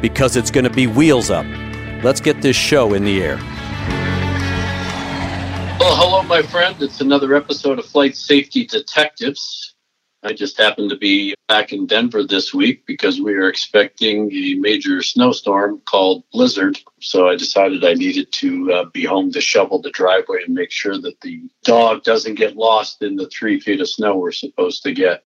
because it's going to be wheels up. Let's get this show in the air. Well, hello, my friend. It's another episode of Flight Safety Detectives. I just happened to be back in Denver this week because we are expecting a major snowstorm called Blizzard. So I decided I needed to uh, be home to shovel the driveway and make sure that the dog doesn't get lost in the three feet of snow we're supposed to get.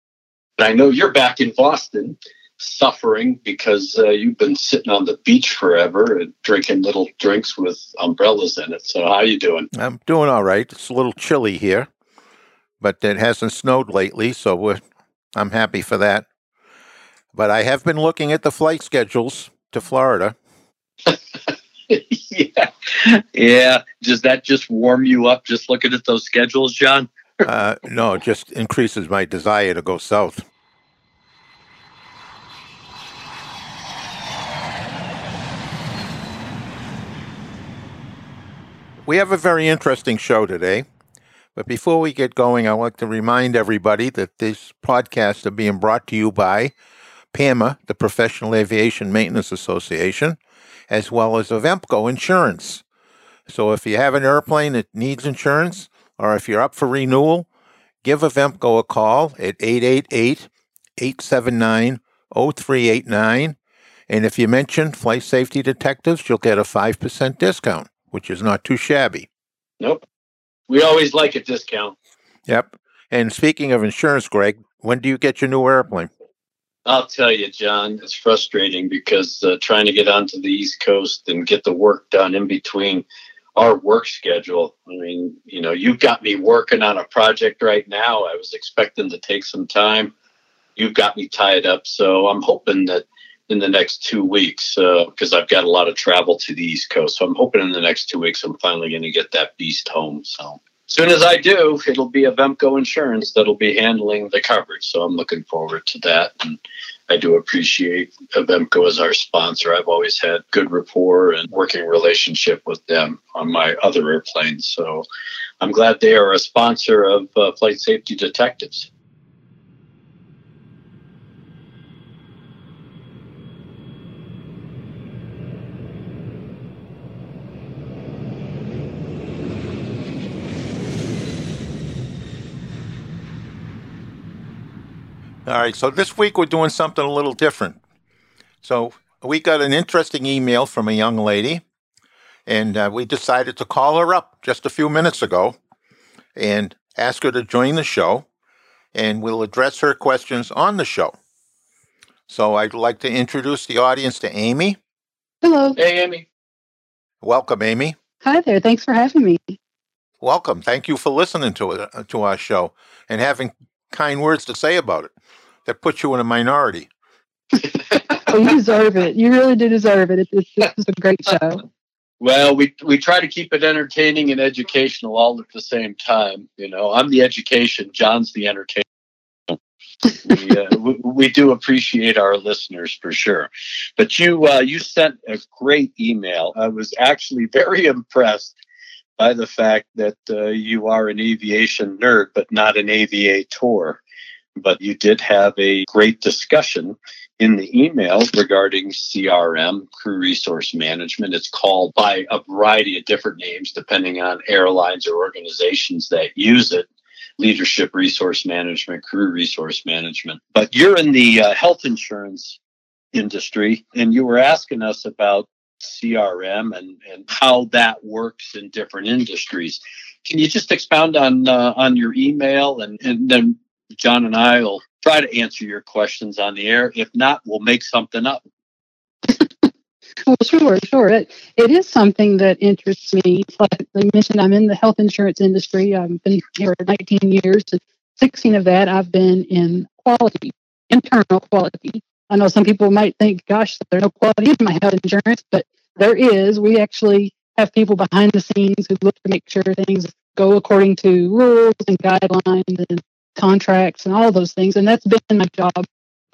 And I know you're back in Boston suffering because uh, you've been sitting on the beach forever and drinking little drinks with umbrellas in it. So how are you doing? I'm doing all right. It's a little chilly here, but it hasn't snowed lately, so we're, I'm happy for that. But I have been looking at the flight schedules to Florida. yeah, yeah. Does that just warm you up? Just looking at those schedules, John? uh, no, it just increases my desire to go south. We have a very interesting show today. But before we get going, I want to remind everybody that this podcast is being brought to you by PAMA, the Professional Aviation Maintenance Association, as well as Avemco Insurance. So if you have an airplane that needs insurance, or if you're up for renewal, give Avemco a call at 888 879 0389. And if you mention Flight Safety Detectives, you'll get a 5% discount which is not too shabby. Nope. We always like a discount. Yep. And speaking of insurance, Greg, when do you get your new airplane? I'll tell you, John, it's frustrating because uh, trying to get onto the East Coast and get the work done in between our work schedule. I mean, you know, you've got me working on a project right now. I was expecting to take some time. You've got me tied up. So I'm hoping that in the next two weeks because uh, I've got a lot of travel to the East Coast. So I'm hoping in the next two weeks I'm finally going to get that beast home. So as soon as I do, it'll be Avemco Insurance that'll be handling the coverage. So I'm looking forward to that. And I do appreciate Avemco as our sponsor. I've always had good rapport and working relationship with them on my other airplanes. So I'm glad they are a sponsor of uh, Flight Safety Detectives. All right, so this week we're doing something a little different. So we got an interesting email from a young lady, and uh, we decided to call her up just a few minutes ago and ask her to join the show, and we'll address her questions on the show. So I'd like to introduce the audience to Amy. Hello. Hey, Amy. Welcome, Amy. Hi there. Thanks for having me. Welcome. Thank you for listening to it, uh, to our show and having kind words to say about it that puts you in a minority. oh, you deserve it. You really do deserve it. It's, it's, a great show. Well, we we try to keep it entertaining and educational all at the same time. You know, I'm the education, John's the entertainment. we, uh, we, we, do appreciate our listeners for sure. But you uh, you sent a great email. I was actually very impressed by the fact that uh, you are an aviation nerd, but not an aviator but you did have a great discussion in the email regarding CRM, crew resource management. It's called by a variety of different names depending on airlines or organizations that use it. Leadership resource management, crew resource management. But you're in the uh, health insurance industry and you were asking us about CRM and, and how that works in different industries. Can you just expound on uh, on your email and, and then John and I will try to answer your questions on the air. If not, we'll make something up. well, sure, sure. It, it is something that interests me. Like I mentioned, I'm in the health insurance industry. I've been here 19 years. 16 of that I've been in quality, internal quality. I know some people might think, gosh, there's no quality in my health insurance, but there is. We actually have people behind the scenes who look to make sure things go according to rules and guidelines and contracts and all those things. And that's been my job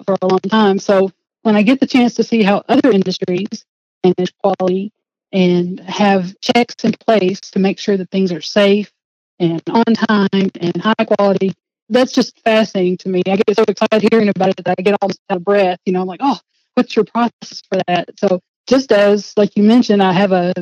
for a long time. So when I get the chance to see how other industries manage quality and have checks in place to make sure that things are safe and on time and high quality, that's just fascinating to me. I get so excited hearing about it that I get almost out of breath. You know, I'm like, oh, what's your process for that? So just as, like you mentioned, I have a,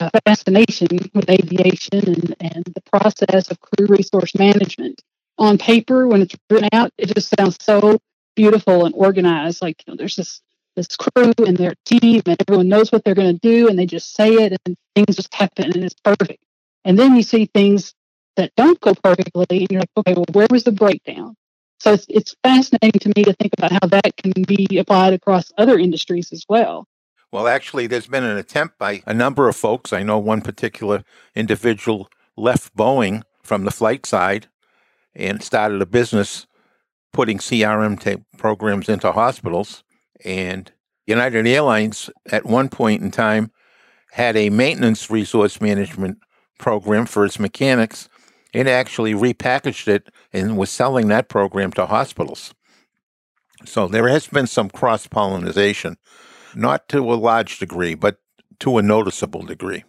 a fascination with aviation and, and the process of crew resource management on paper when it's written out, it just sounds so beautiful and organized. Like you know, there's this this crew and their team, and everyone knows what they're going to do, and they just say it, and things just happen, and it's perfect. And then you see things that don't go perfectly, and you're like, okay, well, where was the breakdown? So it's, it's fascinating to me to think about how that can be applied across other industries as well. Well, actually, there's been an attempt by a number of folks. I know one particular individual left Boeing from the flight side and started a business putting CRM programs into hospitals. And United Airlines, at one point in time, had a maintenance resource management program for its mechanics. It actually repackaged it and was selling that program to hospitals. So there has been some cross pollination, not to a large degree, but to a noticeable degree.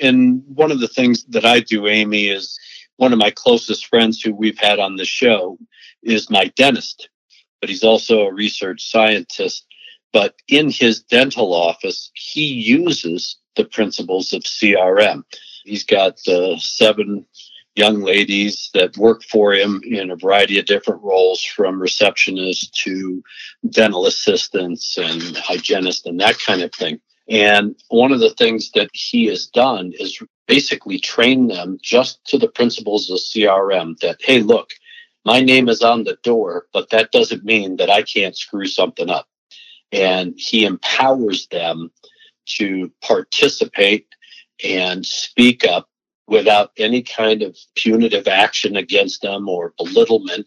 And one of the things that I do, Amy, is one of my closest friends who we've had on the show is my dentist, but he's also a research scientist. But in his dental office, he uses the principles of CRM. He's got uh, seven young ladies that work for him in a variety of different roles from receptionist to dental assistants and hygienist and that kind of thing. And one of the things that he has done is basically train them just to the principles of CRM that, hey, look, my name is on the door, but that doesn't mean that I can't screw something up. And he empowers them to participate and speak up without any kind of punitive action against them or belittlement.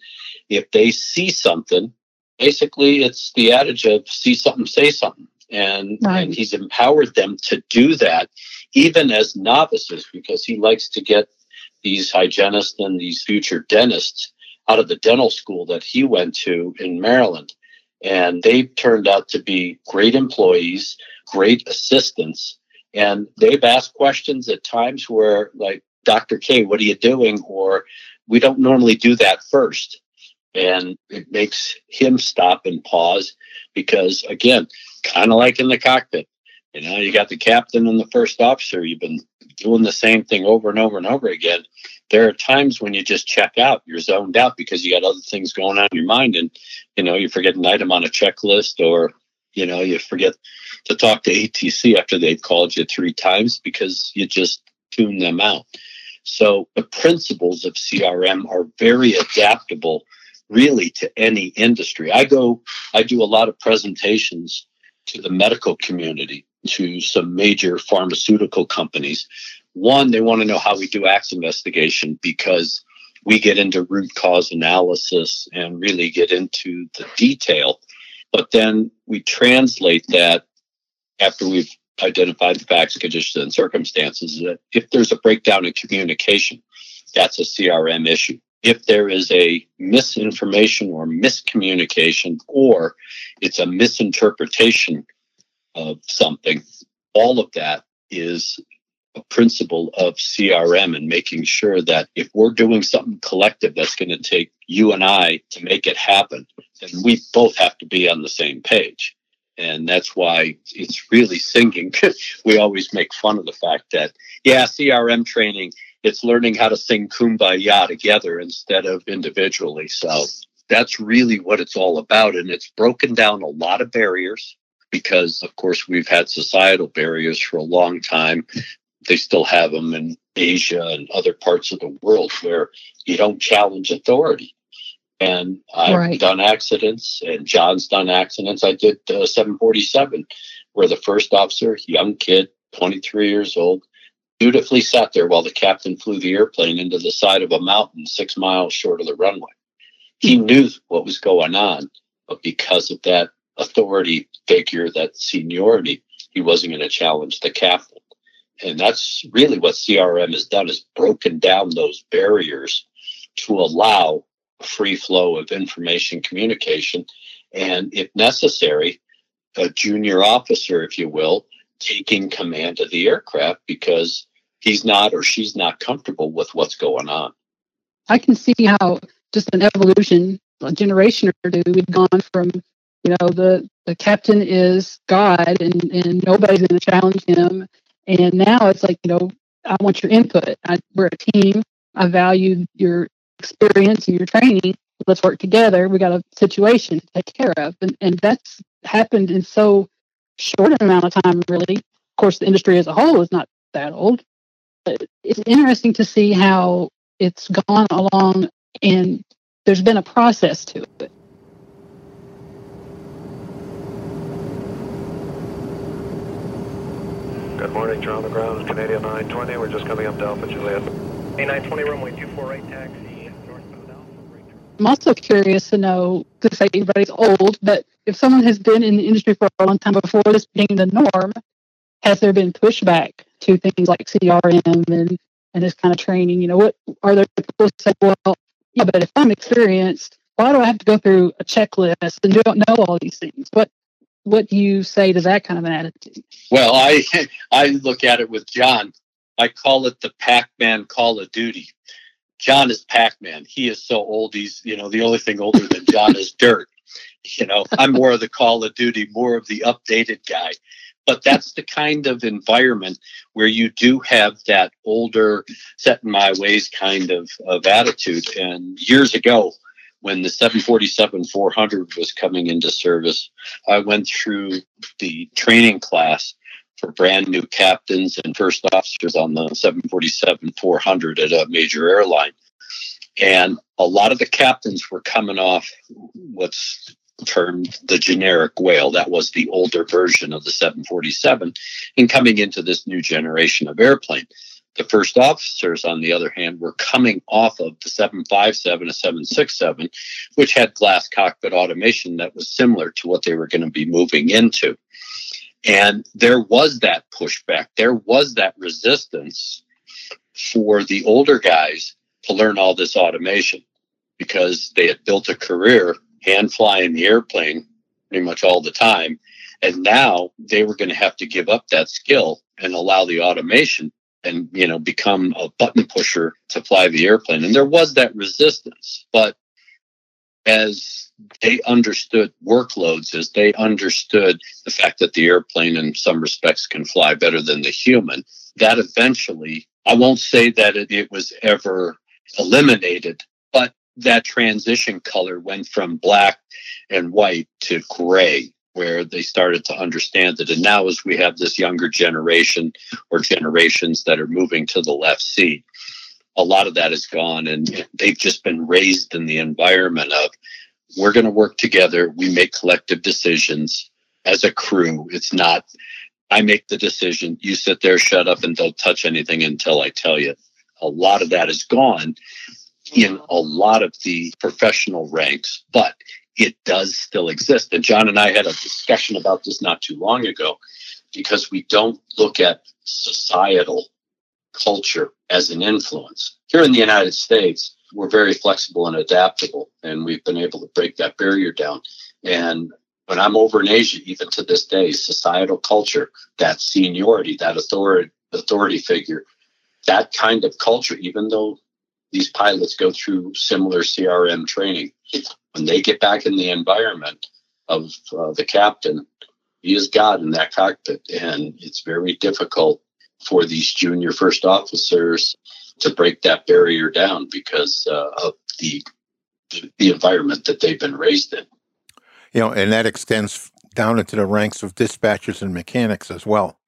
If they see something, basically it's the adage of see something, say something and right. and he's empowered them to do that even as novices because he likes to get these hygienists and these future dentists out of the dental school that he went to in Maryland and they've turned out to be great employees great assistants and they've asked questions at times where like Dr. K what are you doing or we don't normally do that first and it makes him stop and pause because again kind of like in the cockpit. You know, you got the captain and the first officer. You've been doing the same thing over and over and over again. There are times when you just check out, you're zoned out because you got other things going on in your mind, and you know you forget an item on a checklist, or you know you forget to talk to ATC after they've called you three times because you just tune them out. So the principles of CRM are very adaptable, really, to any industry. I go, I do a lot of presentations to the medical community, to some major pharmaceutical companies. One, they want to know how we do acts investigation because we get into root cause analysis and really get into the detail. But then we translate that after we've identified the facts, conditions, and circumstances that if there's a breakdown in communication, that's a CRM issue. If there is a misinformation or miscommunication or it's a misinterpretation of something, all of that is a principle of CRM and making sure that if we're doing something collective that's going to take you and I to make it happen, then we both have to be on the same page. And that's why it's really singing. we always make fun of the fact that, yeah, CRM training it's learning how to sing kumbaya together instead of individually. So that's really what it's all about. And it's broken down a lot of barriers. because, of course, we've had societal barriers for a long time. They still have them in Asia and other parts of the world where you don't challenge authority. And I've right. done accidents, and John's done accidents. I did uh, 747, where the first officer, young kid, 23 years old, dutifully sat there while the captain flew the airplane into the side of a mountain six miles short of the runway. He knew what was going on, but because of that authority figure, that seniority, he wasn't going to challenge the captain. And that's really what CRM has done is broken down those barriers to allow free flow of information communication. And if necessary, a junior officer, if you will, taking command of the aircraft because he's not or she's not comfortable with what's going on. I can see how just an evolution, a generation or two, we've gone from, you know, the, the captain is God and, and nobody's going to challenge him. And now it's like, you know, I want your input. I, we're a team. I value your experience and your training. Let's work together. We got a situation to take care of. And, and that's happened in so short an amount of time, really. Of course, the industry as a whole is not that old. But it's interesting to see how it's gone along and there's been a process to it. Good morning, John the ground. Canadian 920. We're just coming up to Alpha Juliet. A920 runway 248 taxi northbound Alpha. I'm also curious to know, to say everybody's old, but if someone has been in the industry for a long time before this being the norm, has there been pushback to things like CRM and, and this kind of training? You know, what are there people say, well, yeah, but if I'm experienced, why do I have to go through a checklist and don't know all these things? What what do you say to that kind of an attitude? Well, I I look at it with John. I call it the Pac-Man Call of Duty. John is Pac-Man. He is so old. He's you know the only thing older than John is dirt. You know, I'm more of the Call of Duty, more of the updated guy. But that's the kind of environment where you do have that older, set in my ways kind of, of attitude. And years ago, when the 747 400 was coming into service, I went through the training class for brand new captains and first officers on the 747 400 at a major airline. And a lot of the captains were coming off what's termed the generic whale. That was the older version of the 747 and coming into this new generation of airplane. The first officers, on the other hand, were coming off of the 757 a 767, which had glass cockpit automation that was similar to what they were going to be moving into. And there was that pushback, there was that resistance for the older guys to learn all this automation because they had built a career hand flying the airplane pretty much all the time. And now they were going to have to give up that skill and allow the automation and you know become a button pusher to fly the airplane and there was that resistance but as they understood workloads as they understood the fact that the airplane in some respects can fly better than the human that eventually i won't say that it, it was ever eliminated but that transition color went from black and white to gray where they started to understand it and now as we have this younger generation or generations that are moving to the left seat a lot of that is gone and they've just been raised in the environment of we're going to work together we make collective decisions as a crew. It's not i make the decision you sit there shut up and don't touch anything until i tell you. A lot of that is gone in a lot of the professional ranks, but it does still exist. And John and I had a discussion about this not too long ago because we don't look at societal culture as an influence. Here in the United States, we're very flexible and adaptable, and we've been able to break that barrier down. And when I'm over in Asia, even to this day, societal culture, that seniority, that authority, authority figure, that kind of culture, even though these pilots go through similar CRM training. When they get back in the environment of uh, the captain, he is God in that cockpit, and it's very difficult for these junior first officers to break that barrier down because uh, of the the environment that they've been raised in. You know, and that extends down into the ranks of dispatchers and mechanics as well,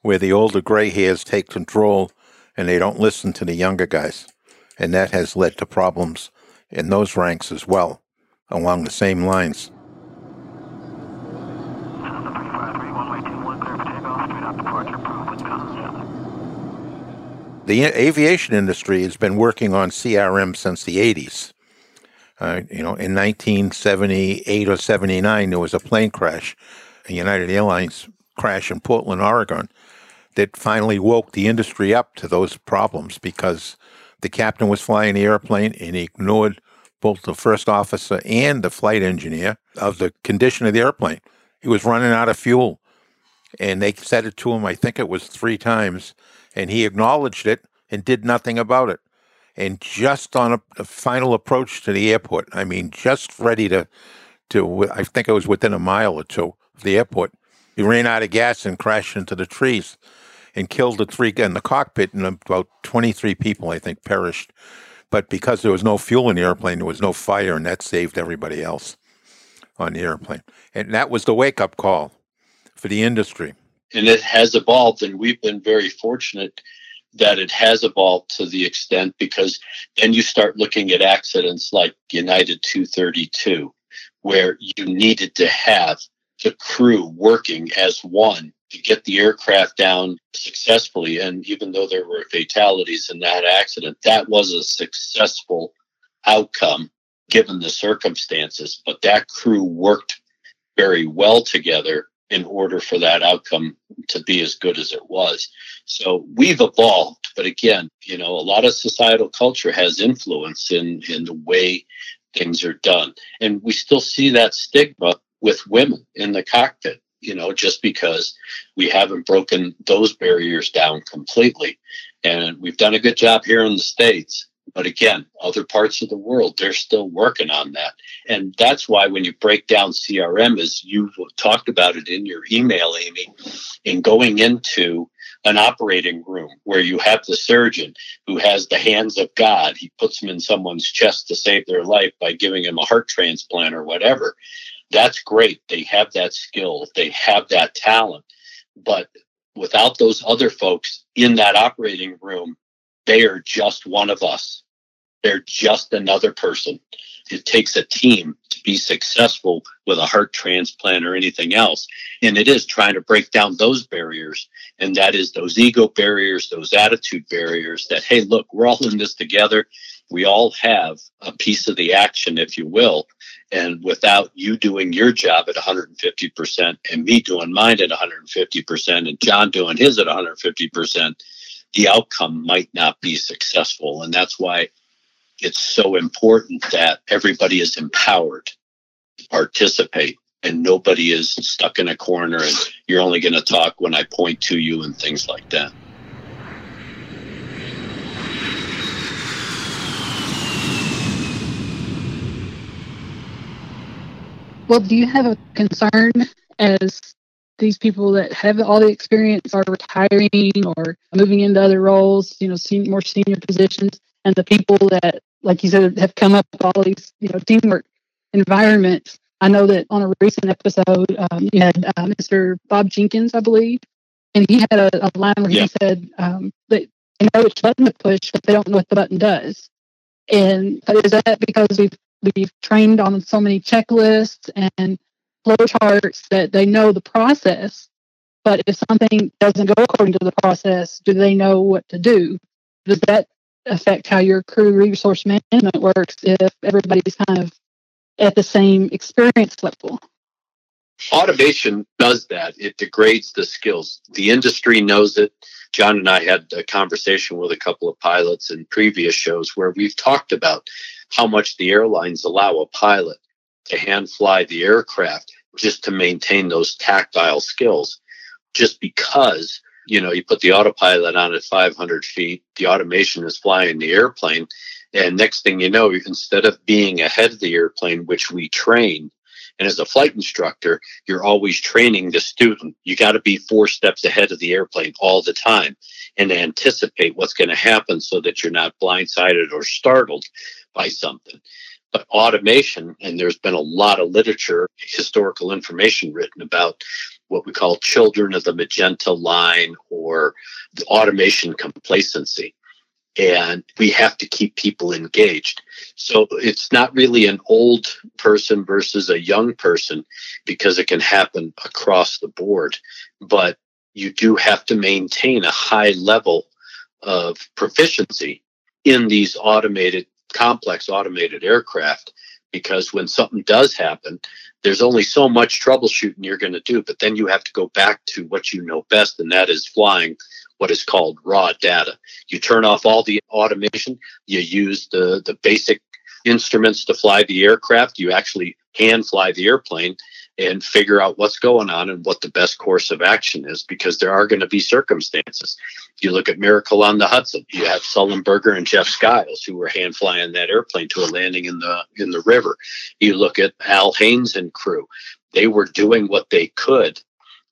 where the older gray hairs take control and they don't listen to the younger guys. And that has led to problems in those ranks as well, along the same lines. The aviation industry has been working on CRM since the 80s. Uh, you know, in 1978 or 79, there was a plane crash, a United Airlines crash in Portland, Oregon, that finally woke the industry up to those problems because the captain was flying the airplane and he ignored both the first officer and the flight engineer of the condition of the airplane. He was running out of fuel. And they said it to him, I think it was three times, and he acknowledged it and did nothing about it and just on a, a, final approach to the airport. I mean, just ready to, to I think it was within a mile or two of the airport. He ran out of gas and crashed into the trees and killed the three in the cockpit, and about 23 people, I think, perished. But because there was no fuel in the airplane, there was no fire, and that saved everybody else on the airplane. And that was the wake up call for the industry. And it has evolved, and we've been very fortunate that it has evolved to the extent because then you start looking at accidents like United 232, where you needed to have the crew working as one to get the aircraft down successfully. And even though there were fatalities in that accident, that was a successful outcome given the circumstances. But that crew worked very well together in order for that outcome to be as good as it was. So we've evolved, but again, you know, a lot of societal culture has influence in in the way things are done. And we still see that stigma with women in the cockpit, you know, just because we haven't broken those barriers down completely. And we've done a good job here in the States. But again, other parts of the world, they're still working on that. And that's why when you break down CRM, as you've talked about it in your email, Amy, in going into an operating room where you have the surgeon who has the hands of God, he puts them in someone's chest to save their life by giving him a heart transplant or whatever. That's great. They have that skill, they have that talent. But without those other folks in that operating room, they are just one of us. They're just another person. It takes a team to be successful with a heart transplant or anything else. And it is trying to break down those barriers. And that is those ego barriers, those attitude barriers that, hey, look, we're all in this together. We all have a piece of the action, if you will. And without you doing your job at 150% and me doing mine at 150% and John doing his at 150%, the outcome might not be successful. And that's why it's so important that everybody is empowered to participate and nobody is stuck in a corner and you're only going to talk when I point to you and things like that. Well, do you have a concern as these people that have all the experience are retiring or moving into other roles, you know, senior, more senior positions, and the people that, like you said, have come up with all these, you know, teamwork environments. I know that on a recent episode, um, you had uh, Mr. Bob Jenkins, I believe, and he had a, a line where yeah. he said um, that they know which button to push, but they don't know what the button does. And is that because we've we've trained on so many checklists and flow charts that they know the process. But if something doesn't go according to the process, do they know what to do? Does that affect how your crew resource management works if everybody's kind of at the same experience level? Automation does that. It degrades the skills. The industry knows it. John and I had a conversation with a couple of pilots in previous shows where we've talked about how much the airlines allow a pilot to hand fly the aircraft just to maintain those tactile skills. Just because, you know, you put the autopilot on at 500 feet, the automation is flying the airplane. And next thing you know, instead of being ahead of the airplane, which we train, and as a flight instructor, you're always training the student. You got to be four steps ahead of the airplane all the time and anticipate what's going to happen so that you're not blindsided or startled by something But automation, and there's been a lot of literature, historical information written about what we call children of the magenta line or the automation complacency. And we have to keep people engaged. So it's not really an old person versus a young person because it can happen across the board. But you do have to maintain a high level of proficiency in these automated, complex automated aircraft because when something does happen, there's only so much troubleshooting you're going to do, but then you have to go back to what you know best, and that is flying what is called raw data. You turn off all the automation, you use the, the basic instruments to fly the aircraft, you actually hand fly the airplane, and figure out what's going on and what the best course of action is because there are going to be circumstances. You look at Miracle on the Hudson, you have Sullenberger and Jeff Skiles who were hand flying that airplane to a landing in the in the river. You look at Al Haynes and crew. They were doing what they could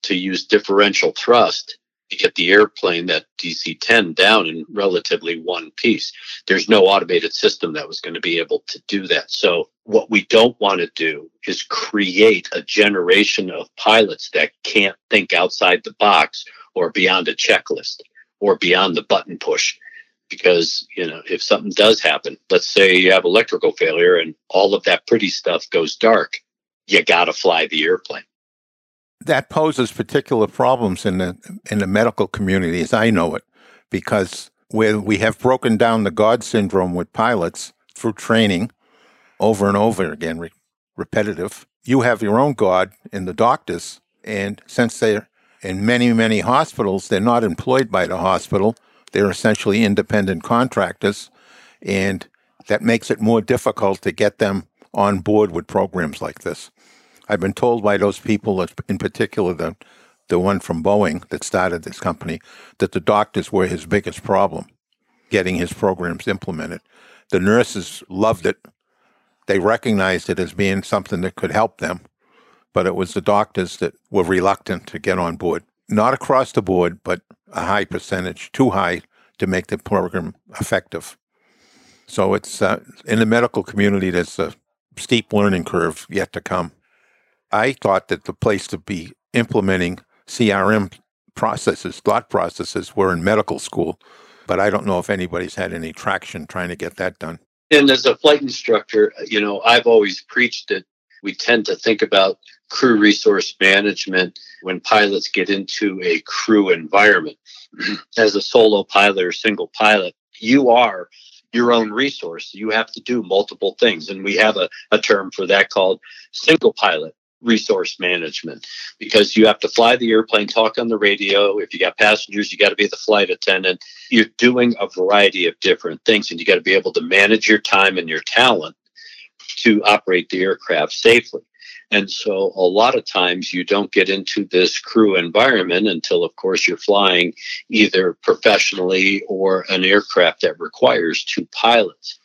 to use differential thrust to get the airplane, that DC 10, down in relatively one piece. There's no automated system that was going to be able to do that. So, what we don't want to do is create a generation of pilots that can't think outside the box or beyond a checklist or beyond the button push. Because, you know, if something does happen, let's say you have electrical failure and all of that pretty stuff goes dark, you got to fly the airplane that poses particular problems in the in the medical community as I know it, because where we have broken down the God syndrome with pilots through training over and over again, re- repetitive. You have your own God in the doctors, and since they're in many many hospitals, they're not employed by the hospital. They're essentially independent contractors, and that makes it more difficult to get them on board with programs like this. I've been told by those people, in particular the the one from Boeing that started this company, that the doctors were his biggest problem getting his programs implemented. The nurses loved it. They recognized it as being something that could help them, but it was the doctors that were reluctant to get on board. Not across the board, but a high percentage, too high to make the program effective. So it's uh, in the medical community, there's a steep learning curve yet to come. I thought that the place to be implementing CRM processes, thought processes, were in medical school, but I don't know if anybody's had any traction trying to get that done. And as a flight instructor, you know, I've always preached that we tend to think about crew resource management when pilots get into a crew environment. As a solo pilot or single pilot, you are your own resource. You have to do multiple things. And we have a, a term for that called single pilot resource management because you have to fly the airplane, talk on the radio. If you got passengers, you got to be the flight attendant. You're doing a variety of different things, and you got to be able to manage your time and your talent to operate the aircraft safely. And so, a lot of times, you don't get into this crew environment until, of course, you're flying either professionally or an aircraft that requires two pilots.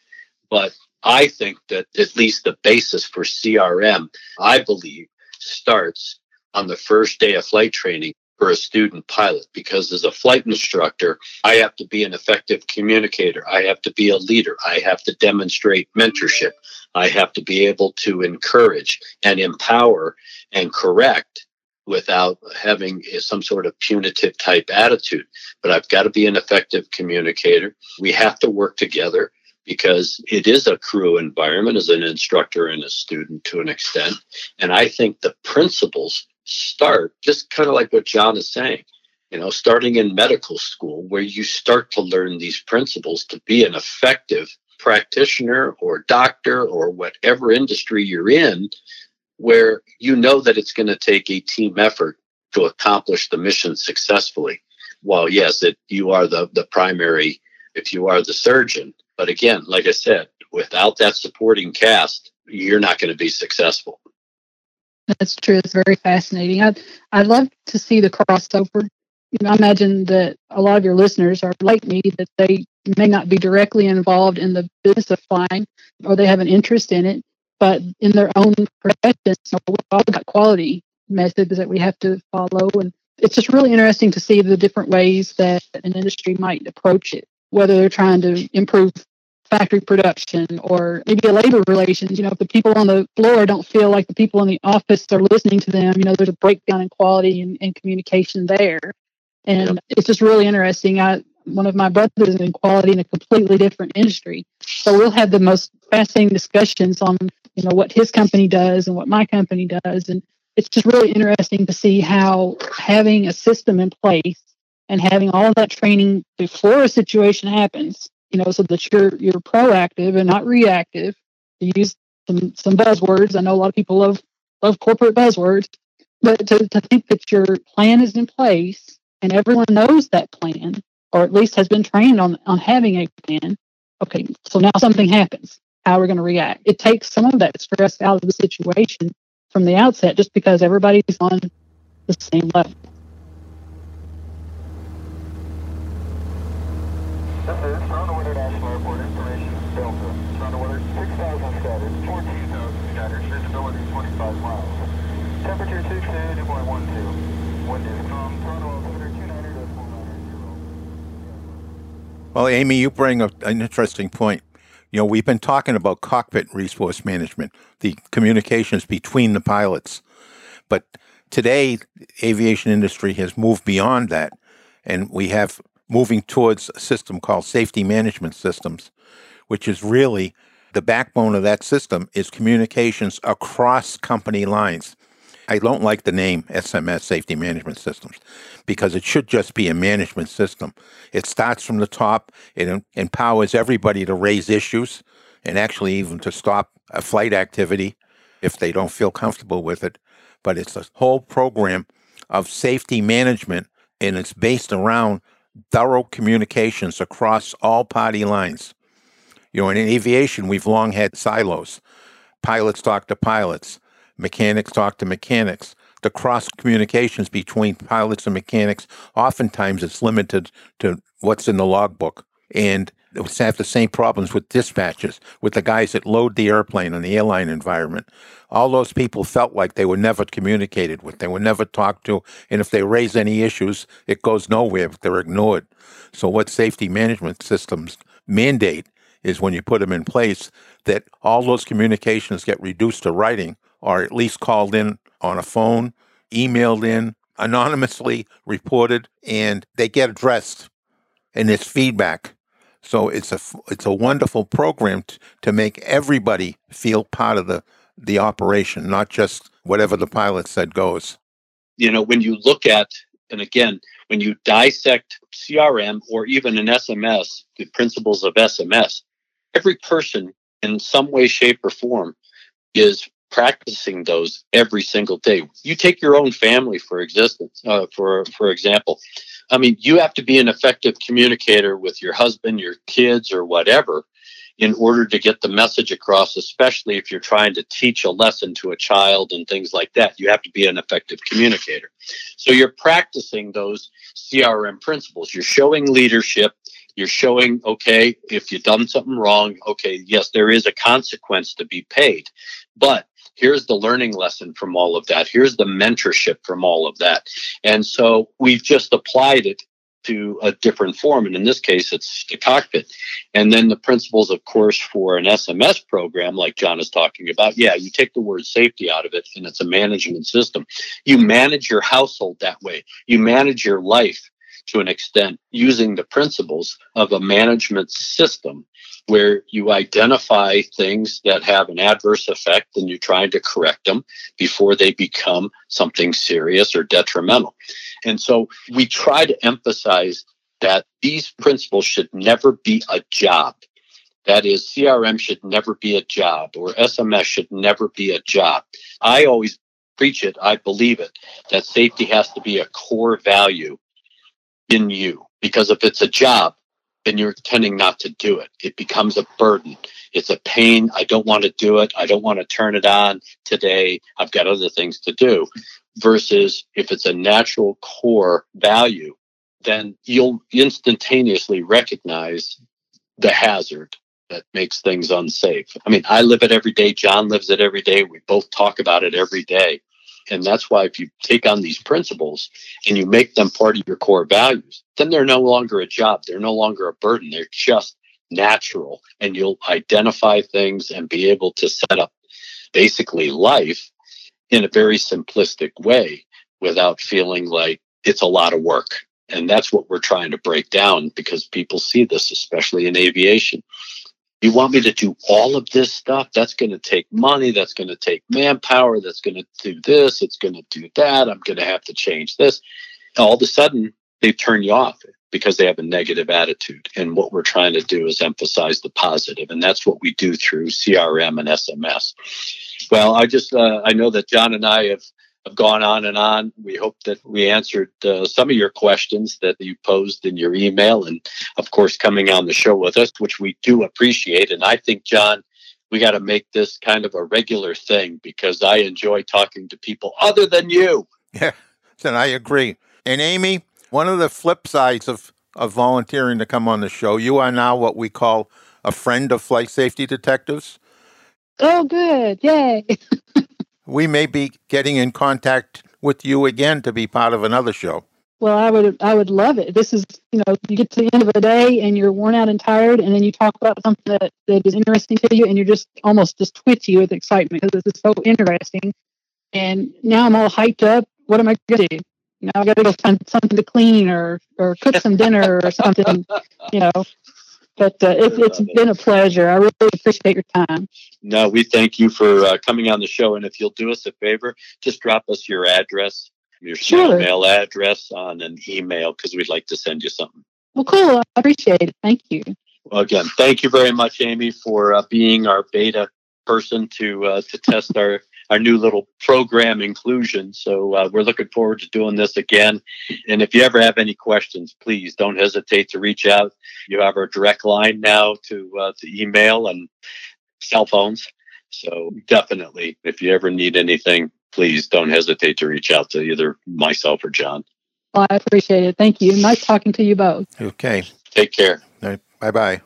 But I think that at least the basis for CRM, I believe, starts on the first day of flight training for a student pilot because as a flight instructor, I have to be an effective communicator. I have to be a leader. I have to demonstrate mentorship. I have to be able to encourage and empower and correct without having some sort of punitive type attitude. But I've got to be an effective communicator. We have to work together because it is a crew environment as an instructor and a student to an extent. And I think the principles start just kind of like what John is saying, you know, starting in medical school, where you start to learn these principles to be an effective practitioner or doctor or whatever industry you're in, where you know that it's going to take a team effort to accomplish the mission successfully. While yes, it, you are the, the primary, if you are the surgeon, but again, like I said, without that supporting cast, you're not going to be successful. That's true. It's very fascinating. I'd, I'd love to see the crossover. You know, I imagine that a lot of your listeners are like me, that they may not be directly involved in the business of flying or they have an interest in it, but in their own professions, we've all got quality methods that we have to follow. And it's just really interesting to see the different ways that an industry might approach it whether they're trying to improve factory production or maybe a labor relations. You know, if the people on the floor don't feel like the people in the office are listening to them, you know, there's a breakdown in quality and, and communication there. And yep. it's just really interesting. I one of my brothers is in quality in a completely different industry. So we'll have the most fascinating discussions on, you know, what his company does and what my company does. And it's just really interesting to see how having a system in place and having all of that training before a situation happens, you know, so that you're you're proactive and not reactive. To use some some buzzwords. I know a lot of people love love corporate buzzwords, but to, to think that your plan is in place and everyone knows that plan, or at least has been trained on on having a plan. Okay, so now something happens. How are we going to react? It takes some of that stress out of the situation from the outset, just because everybody's on the same level. This is Toronto Airport information Delta. Toronto weather 6,000 scattered, 14,000 scattered, visibility 25 miles. Temperature 62, dew point 12. Wind is calm, Toronto altimeter 29.90. Well, Amy, you bring up an interesting point. You know, we've been talking about cockpit resource management, the communications between the pilots. But today, aviation industry has moved beyond that, and we have moving towards a system called safety management systems, which is really the backbone of that system is communications across company lines. I don't like the name SMS Safety Management Systems because it should just be a management system. It starts from the top, it empowers everybody to raise issues and actually even to stop a flight activity if they don't feel comfortable with it. But it's a whole program of safety management and it's based around thorough communications across all party lines. You know, in aviation, we've long had silos. Pilots talk to pilots, mechanics talk to mechanics. The cross communications between pilots and mechanics, oftentimes it's limited to what's in the logbook. And have the same problems with dispatches, with the guys that load the airplane in the airline environment. All those people felt like they were never communicated with, they were never talked to, and if they raise any issues, it goes nowhere. They're ignored. So, what safety management systems mandate is when you put them in place that all those communications get reduced to writing or at least called in on a phone, emailed in, anonymously reported, and they get addressed and there's feedback so it's a it's a wonderful program t- to make everybody feel part of the the operation, not just whatever the pilot said goes. You know, when you look at and again, when you dissect CRM or even an SMS, the principles of SMS, every person in some way, shape, or form is practicing those every single day. You take your own family for existence, uh, for for example. I mean, you have to be an effective communicator with your husband, your kids, or whatever in order to get the message across, especially if you're trying to teach a lesson to a child and things like that. You have to be an effective communicator. So you're practicing those CRM principles. You're showing leadership. You're showing, okay, if you've done something wrong, okay, yes, there is a consequence to be paid. But here's the learning lesson from all of that. Here's the mentorship from all of that. And so we've just applied it to a different form. And in this case it's the cockpit. And then the principles of course for an sms program like john is talking about yeah you take the word safety out of it and it's a management system. You manage your household that way. You manage your life to an extent using the principles of a management system where you identify things that have an adverse effect and you're trying to correct them before they become something serious or detrimental. And so we try to emphasize that these principles should never be a job. That is, CRM should never be a job, or SMS should never be a job. I always preach it, I believe it, that safety has to be a core value in you. Because if it's a job, then you're tending not to do it. It becomes a burden. It's a pain. I don't want to do it. I don't want to turn it on today. I've got other things to do. Versus if it's a natural core value, then you'll instantaneously recognize the hazard that makes things unsafe. I mean, I live it every day. John lives it every day. We both talk about it every day. And that's why if you take on these principles and you make them part of your core values, then they're no longer a job. They're no longer a burden. They're just natural and you'll identify things and be able to set up basically life in a very simplistic way without feeling like it's a lot of work. And that's what we're trying to break down because people see this, especially in aviation. You want me to do all of this stuff? That's going to take money. That's going to take manpower. That's going to do this. It's going to do that. I'm going to have to change this. All of a sudden, they turn you off because they have a negative attitude. And what we're trying to do is emphasize the positive, and that's what we do through CRM and SMS. Well, I just uh, I know that John and I have have gone on and on. We hope that we answered uh, some of your questions that you posed in your email, and of course, coming on the show with us, which we do appreciate. And I think, John, we got to make this kind of a regular thing because I enjoy talking to people other than you. Yeah, and I agree. And Amy, one of the flip sides of, of volunteering to come on the show, you are now what we call a friend of flight safety detectives. Oh, good. Yay. we may be getting in contact with you again to be part of another show. Well, I would I would love it. This is, you know, you get to the end of a day and you're worn out and tired and then you talk about something that, that is interesting to you and you're just almost just twitchy with excitement because this is so interesting. And now I'm all hyped up. What am I going to do? Now I got to go find something to clean or or cook some dinner or something, you know. But uh, it, it's been a pleasure. I really appreciate your time. No, we thank you for uh, coming on the show. And if you'll do us a favor, just drop us your address, your Sure. mail address on an email because we'd like to send you something. Well, cool. I appreciate it. Thank you. Well, again, thank you very much, Amy, for uh, being our beta person to uh, to test our our new little program inclusion. So uh, we're looking forward to doing this again. And if you ever have any questions, please don't hesitate to reach out. You have our direct line now to uh, to email and cell phones. So definitely, if you ever need anything, please don't hesitate to reach out to either myself or John. Well, I appreciate it. Thank you. Nice talking to you both. Okay. Take care. Bye bye.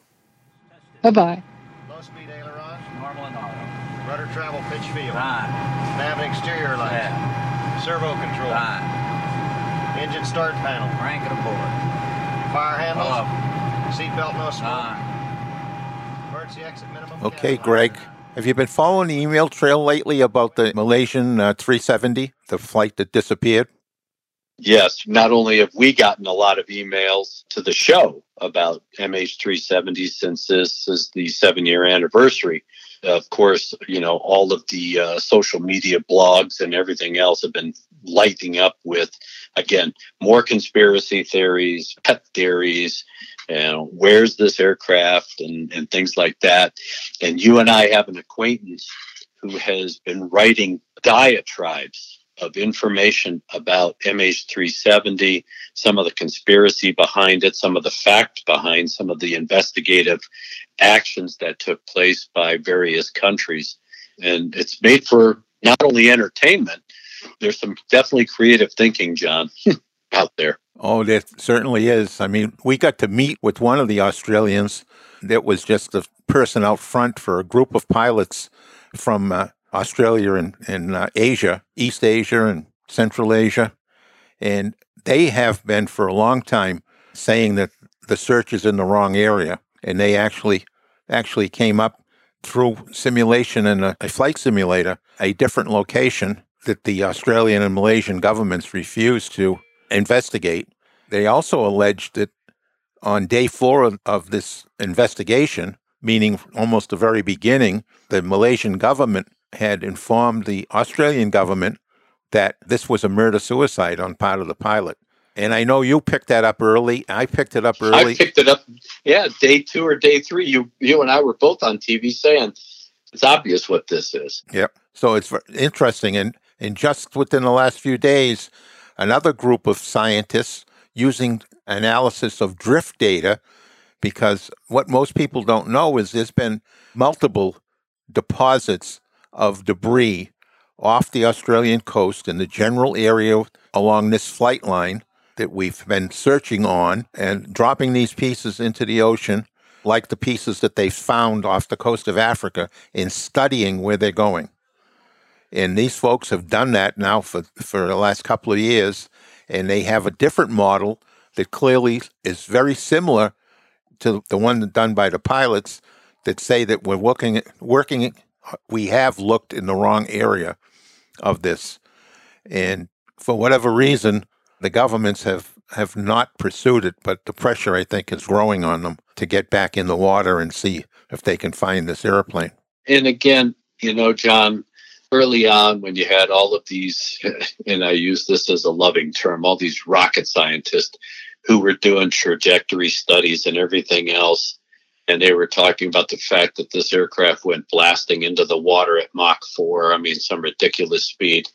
Bye bye. Low speed ailerons, Normal and auto. Rudder travel pitch field, Fine. nav and exterior lights, Yeah. servo control, Fine. engine start panel, Crank it aboard. fire handles, Hello. seatbelt no smoke, Fine. emergency exit minimum. Okay, Greg. Have you been following the email trail lately about the Malaysian uh, 370, the flight that disappeared? Yes, not only have we gotten a lot of emails to the show about MH370 since this is the seven year anniversary. Of course, you know, all of the uh, social media blogs and everything else have been lighting up with, again, more conspiracy theories, pet theories, you know, where's this aircraft and, and things like that. And you and I have an acquaintance who has been writing diatribes of information about MH370, some of the conspiracy behind it, some of the fact behind some of the investigative actions that took place by various countries. And it's made for not only entertainment, there's some definitely creative thinking, John, out there. Oh, there certainly is. I mean, we got to meet with one of the Australians that was just the person out front for a group of pilots from uh, Australia and, and uh, Asia, East Asia and Central Asia. And they have been for a long time saying that the search is in the wrong area. And they actually actually came up through simulation in a, a flight simulator, a different location that the Australian and Malaysian governments refused to investigate. They also alleged that on day four of, of this investigation, meaning almost the very beginning, the Malaysian government had informed the Australian government that this was a murder suicide on part of the pilot. And I know you picked that up early. I picked it up early. I picked it up, yeah, day two or day three. You, you and I were both on TV saying it's obvious what this is. Yep. So it's interesting. And, and just within the last few days, another group of scientists using analysis of drift data, because what most people don't know is there's been multiple deposits of debris off the Australian coast in the general area along this flight line that we've been searching on and dropping these pieces into the ocean like the pieces that they found off the coast of Africa in studying where they're going. And these folks have done that now for, for the last couple of years, and they have a different model that clearly is very similar to the one done by the pilots that say that we're working, working, we have looked in the wrong area of this. And for whatever reason, the governments have, have not pursued it, but the pressure, I think, is growing on them to get back in the water and see if they can find this airplane. And again, you know, John, early on when you had all of these, and I use this as a loving term, all these rocket scientists who were doing trajectory studies and everything else. And they were talking about the fact that this aircraft went blasting into the water at Mach 4. I mean, some ridiculous speed.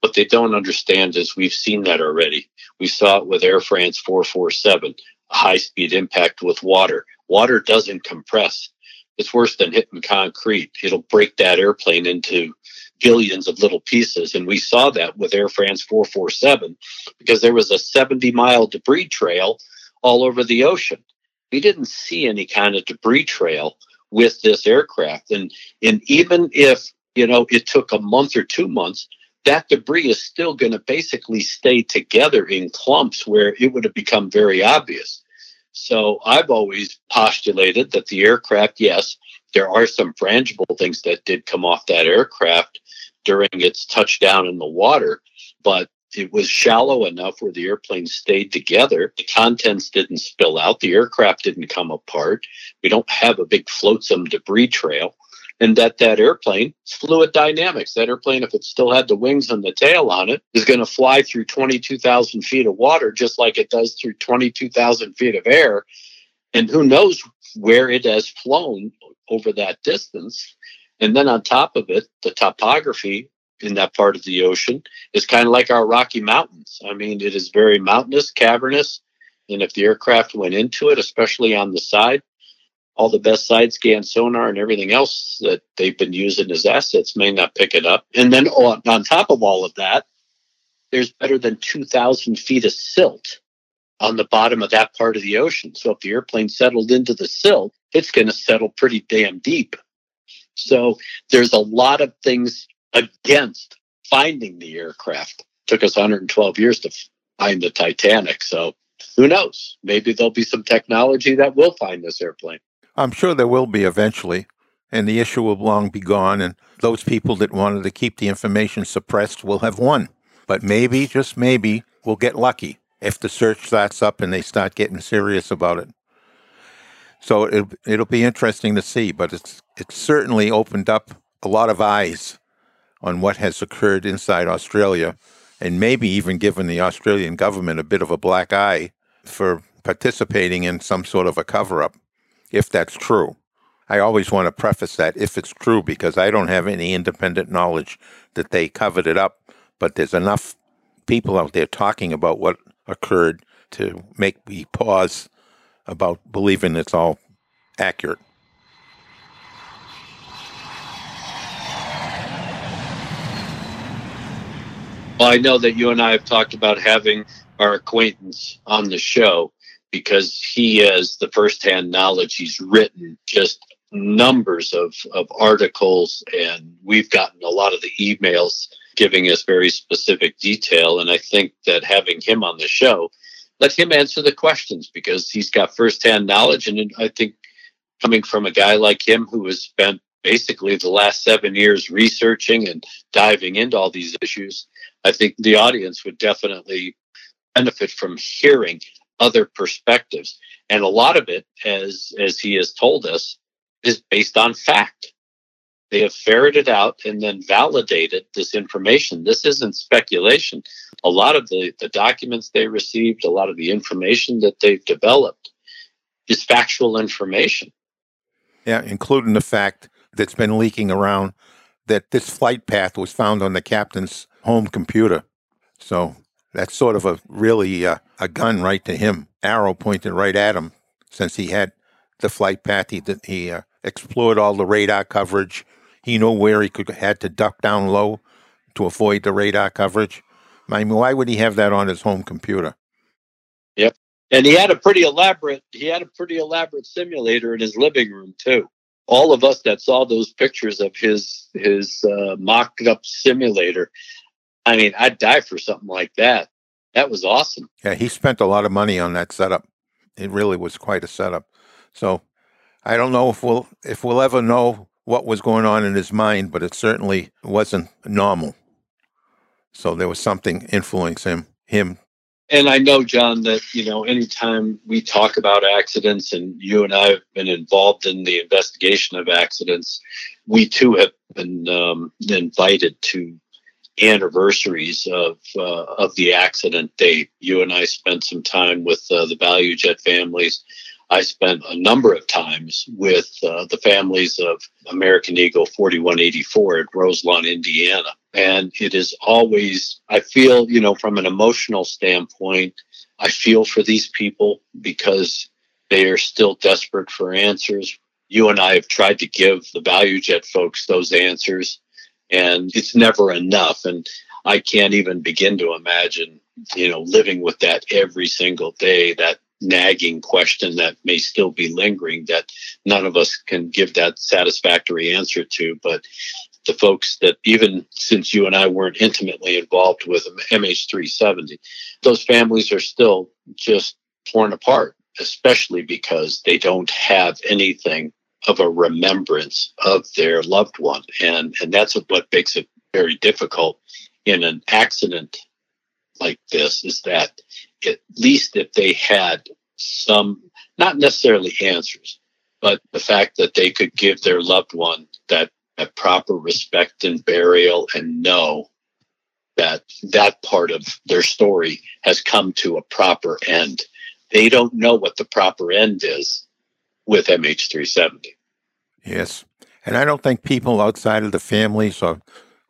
What they don't understand is we've seen that already. We saw it with Air France 447, a high speed impact with water. Water doesn't compress. It's worse than hitting concrete. It'll break that airplane into billions of little pieces. And we saw that with Air France 447 because there was a 70 mile debris trail all over the ocean. We didn't see any kind of debris trail with this aircraft. And, and even if, you know, it took a month or two months, that debris is still going to basically stay together in clumps where it would have become very obvious. So I've always postulated that the aircraft, yes, there are some frangible things that did come off that aircraft during its touchdown in the water, but it was shallow enough where the airplane stayed together. The contents didn't spill out. The aircraft didn't come apart. We don't have a big flotsam debris trail. And that that airplane, fluid dynamics. That airplane, if it still had the wings and the tail on it, is going to fly through 22,000 feet of water just like it does through 22,000 feet of air. And who knows where it has flown over that distance. And then on top of it, the topography in that part of the ocean is kind of like our Rocky Mountains. I mean, it is very mountainous, cavernous. And if the aircraft went into it, especially on the side, all the best side scan sonar and everything else that they've been using as assets may not pick it up. And then on, on top of all of that, there's better than 2,000 feet of silt on the bottom of that part of the ocean. So if the airplane settled into the silt, it's going to settle pretty damn deep. So there's a lot of things against finding the aircraft. It took us 112 years to find the Titanic. So who knows? Maybe there'll be some technology that will find this airplane. I'm sure there will be eventually, and the issue will long be gone, and those people that wanted to keep the information suppressed will have won. But maybe, just maybe, we'll get lucky if the search starts up and they start getting serious about it. So it, it'll be interesting to see, but it's it's certainly opened up a lot of eyes on what has occurred inside Australia, and maybe even given the Australian government a bit of a black eye for participating in some sort of a cover up if that's true. I always want to preface that if it's true because I don't have any independent knowledge that they covered it up, but there's enough people out there talking about what occurred to make me pause about believing it's all accurate. Well, I know that you and I have talked about having our acquaintance on the show because he has the firsthand knowledge. He's written just numbers of, of articles, and we've gotten a lot of the emails giving us very specific detail. And I think that having him on the show, let him answer the questions because he's got firsthand knowledge. And I think coming from a guy like him who has spent basically the last seven years researching and diving into all these issues, I think the audience would definitely benefit from hearing other perspectives. And a lot of it, as as he has told us, is based on fact. They have ferreted out and then validated this information. This isn't speculation. A lot of the, the documents they received, a lot of the information that they've developed is factual information. Yeah, including the fact that's been leaking around that this flight path was found on the captain's home computer. So that's sort of a really uh, a gun right to him, arrow pointed right at him, since he had the flight path. He he uh, explored all the radar coverage. He knew where he could had to duck down low to avoid the radar coverage. I mean, why would he have that on his home computer? Yep, and he had a pretty elaborate he had a pretty elaborate simulator in his living room too. All of us that saw those pictures of his his uh, mocked up simulator, I mean, I'd die for something like that. That was awesome. Yeah, he spent a lot of money on that setup. It really was quite a setup. So I don't know if we'll if we'll ever know what was going on in his mind, but it certainly wasn't normal. So there was something influencing him. Him. And I know, John, that you know, anytime we talk about accidents, and you and I have been involved in the investigation of accidents, we too have been um, invited to anniversaries of uh, of the accident date. You and I spent some time with uh, the ValuJet families. I spent a number of times with uh, the families of American Eagle 4184 at Roselawn, Indiana. And it is always, I feel, you know, from an emotional standpoint, I feel for these people because they are still desperate for answers. You and I have tried to give the ValuJet folks those answers, and it's never enough. And I can't even begin to imagine, you know, living with that every single day, that nagging question that may still be lingering that none of us can give that satisfactory answer to. But the folks that even since you and I weren't intimately involved with MH370, those families are still just torn apart, especially because they don't have anything of a remembrance of their loved one. And, and that's what makes it very difficult in an accident like this is that at least if they had some, not necessarily answers, but the fact that they could give their loved one that, that proper respect and burial and know that that part of their story has come to a proper end. They don't know what the proper end is with MH370. Yes. And I don't think people outside of the families or,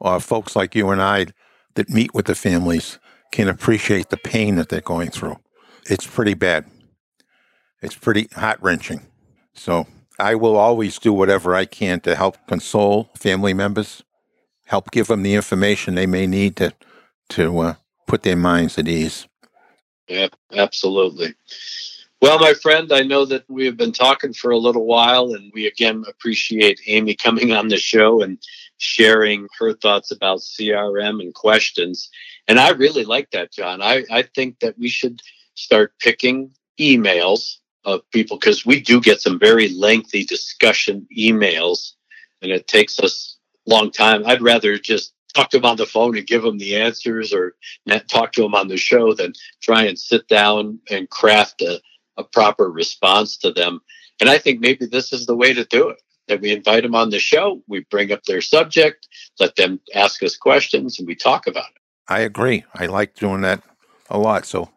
or folks like you and I that meet with the families can appreciate the pain that they're going through. It's pretty bad. It's pretty heart wrenching. So I will always do whatever I can to help console family members, help give them the information they may need to to uh, put their minds at ease. Yeah, absolutely. Well, my friend, I know that we have been talking for a little while, and we again appreciate Amy coming on the show and sharing her thoughts about CRM and questions. And I really like that, John. I, I think that we should start picking emails of people because we do get some very lengthy discussion emails and it takes us a long time. I'd rather just talk to them on the phone and give them the answers or talk to them on the show than try and sit down and craft a, a proper response to them. And I think maybe this is the way to do it. That we invite them on the show, we bring up their subject, let them ask us questions, and we talk about it. I agree. I like doing that a lot. So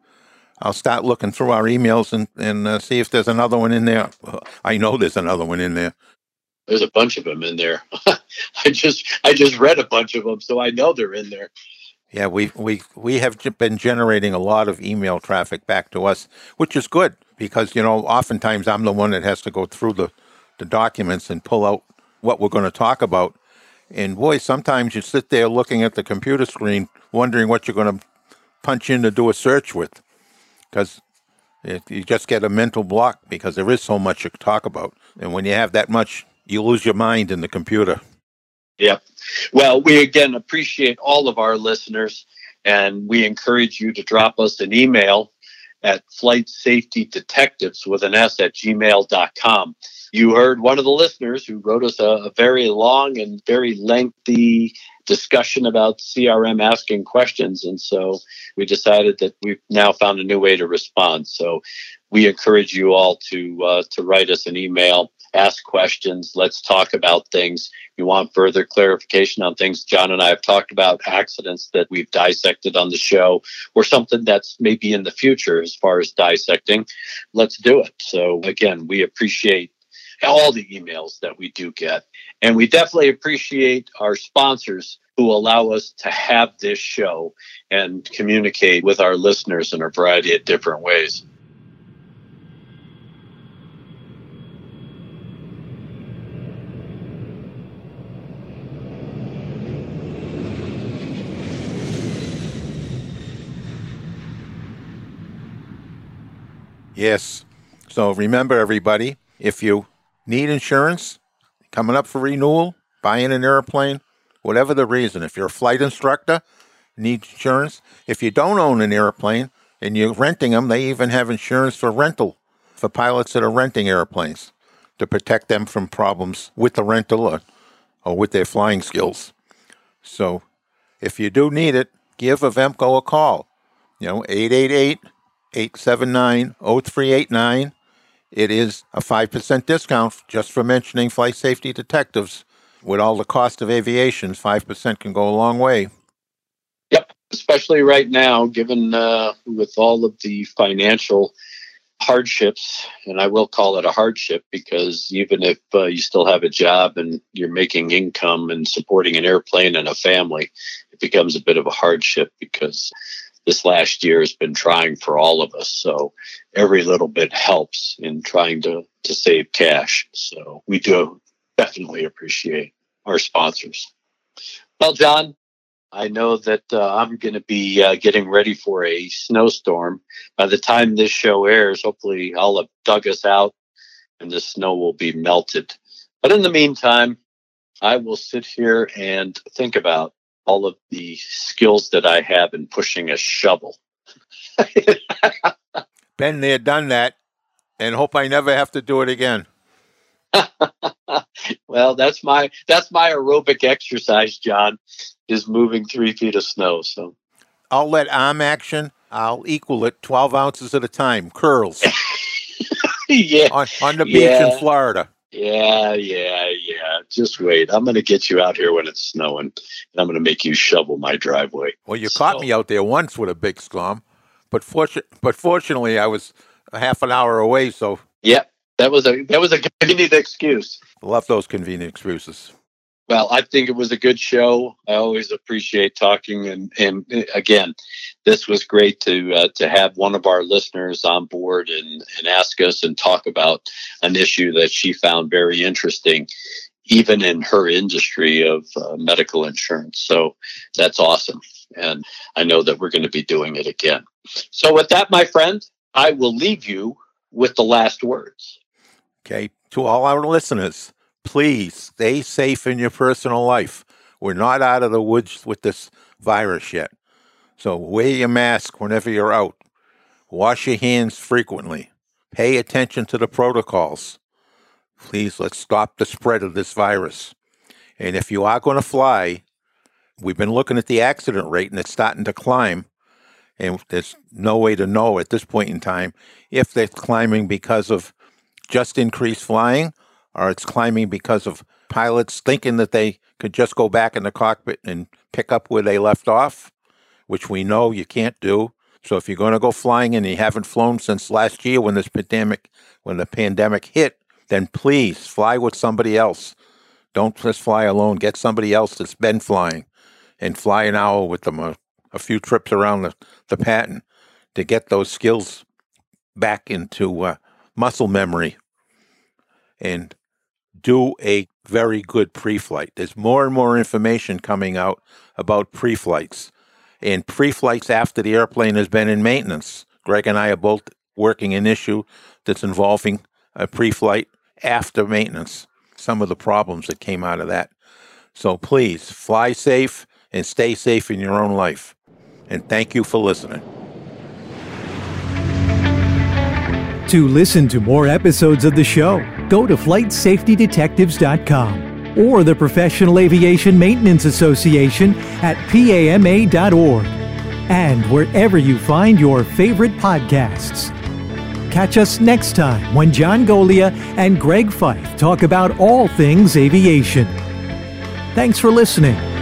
I'll start looking through our emails and, and uh, see if there's another one in there. I know there's another one in there. There's a bunch of them in there. I just I just read a bunch of them, so I know they're in there. Yeah, we we we have been generating a lot of email traffic back to us, which is good because you know oftentimes I'm the one that has to go through the the documents and pull out what we're going to talk about. And boy, sometimes you sit there looking at the computer screen, wondering what you're going to punch in to do a search with because you just get a mental block because there is so much to talk about. And when you have that much, you lose your mind in the computer. Yep. Well, we again appreciate all of our listeners, and we encourage you to drop us an email at flight safety detectives with an S at gmail.com. You heard one of the listeners who wrote us a, a very long and very lengthy discussion about CRM asking questions. And so we decided that we've now found a new way to respond. So we encourage you all to uh, to write us an email, ask questions. Let's talk about things. You want further clarification on things John and I have talked about, accidents that we've dissected on the show, or something that's maybe in the future as far as dissecting. Let's do it. So again, we appreciate all the emails that we do get. And we definitely appreciate our sponsors who allow us to have this show and communicate with our listeners in a variety of different ways. Yes. So remember, everybody, if you need insurance, coming up for renewal, buying an airplane, whatever the reason. If you're a flight instructor, need insurance. If you don't own an airplane and you're renting them, they even have insurance for rental for pilots that are renting airplanes to protect them from problems with the rental or, or with their flying skills. So if you do need it, give Avemco a call. You know, 888 879 0389. It is a 5% discount just for mentioning flight safety detectives. With all the cost of aviation, 5% can go a long way. Yep, especially right now, given uh, with all of the financial hardships, and I will call it a hardship because even if uh, you still have a job and you're making income and supporting an airplane and a family, it becomes a bit of a hardship because this last year has been trying for all of us. So every little bit helps in trying to, to save cash. So we do definitely appreciate our sponsors. Well, John, I know that uh, I'm going to be uh, getting ready for a snowstorm. By the time this show airs, hopefully I'll have dug us out and the snow will be melted. But in the meantime, I will sit here and think about all of the skills that I have in pushing a shovel. Been there, done that, and hope I never have to do it again. well, that's my that's my aerobic exercise, John, is moving three feet of snow. So I'll let arm action. I'll equal it twelve ounces at a time. Curls. yeah, on, on the beach Yeah. in Florida. Yeah, yeah, yeah. Just wait. I'm going to get you out here when it's snowing, and I'm going to make you shovel my driveway. Well, you caught me out there once with a big storm, but fortu- but fortunately, I was a half an hour away, so Yep, that was a that was a convenient excuse. love those convenient excuses. Well, I think it was a good show. I always appreciate talking, and and again, this was great to uh, to have one of our listeners on board and and ask us and talk about an issue that she found very interesting, even in her industry of uh, medical insurance. So that's awesome, and I know that we're going to be doing it again. So with that, my friend, I will leave you with the last words. Okay, to all our listeners, please stay safe in your personal life. We're not out of the woods with this virus yet, so wear your mask whenever you're out. Wash your hands frequently. Pay attention to the protocols. Please, let's stop the spread of this virus. And if you are going to fly, we've been looking at the accident rate and it's starting to climb. And there's no way to know at this point in time if they're climbing because of just increased flying or it's climbing because of pilots thinking that they could just go back in the cockpit and pick up where they left off, which we know you can't do. So if you're going to go flying and you haven't flown since last year when this pandemic when the pandemic hit, then please fly with somebody else. Don't just fly alone. Get somebody else that's been flying and fly an hour with them, a, a few trips around the, the pattern to get those skills back into uh, muscle memory and do a very good pre-flight. There's more and more information coming out about pre-flights and pre-flights after the airplane has been in maintenance. Greg and I are both working an issue that's involving a pre-flight after maintenance. Some of the problems that came out of that. So please fly safe and stay safe in your own life. And thank you for listening. To listen to more episodes of the show, go to FlightSafetyDetectives.com or the Professional Aviation Maintenance Association at PAMA.org and wherever you find your favorite podcasts. Catch us next time when John Goglia and Greg Feith talk about all things aviation. Thanks for listening.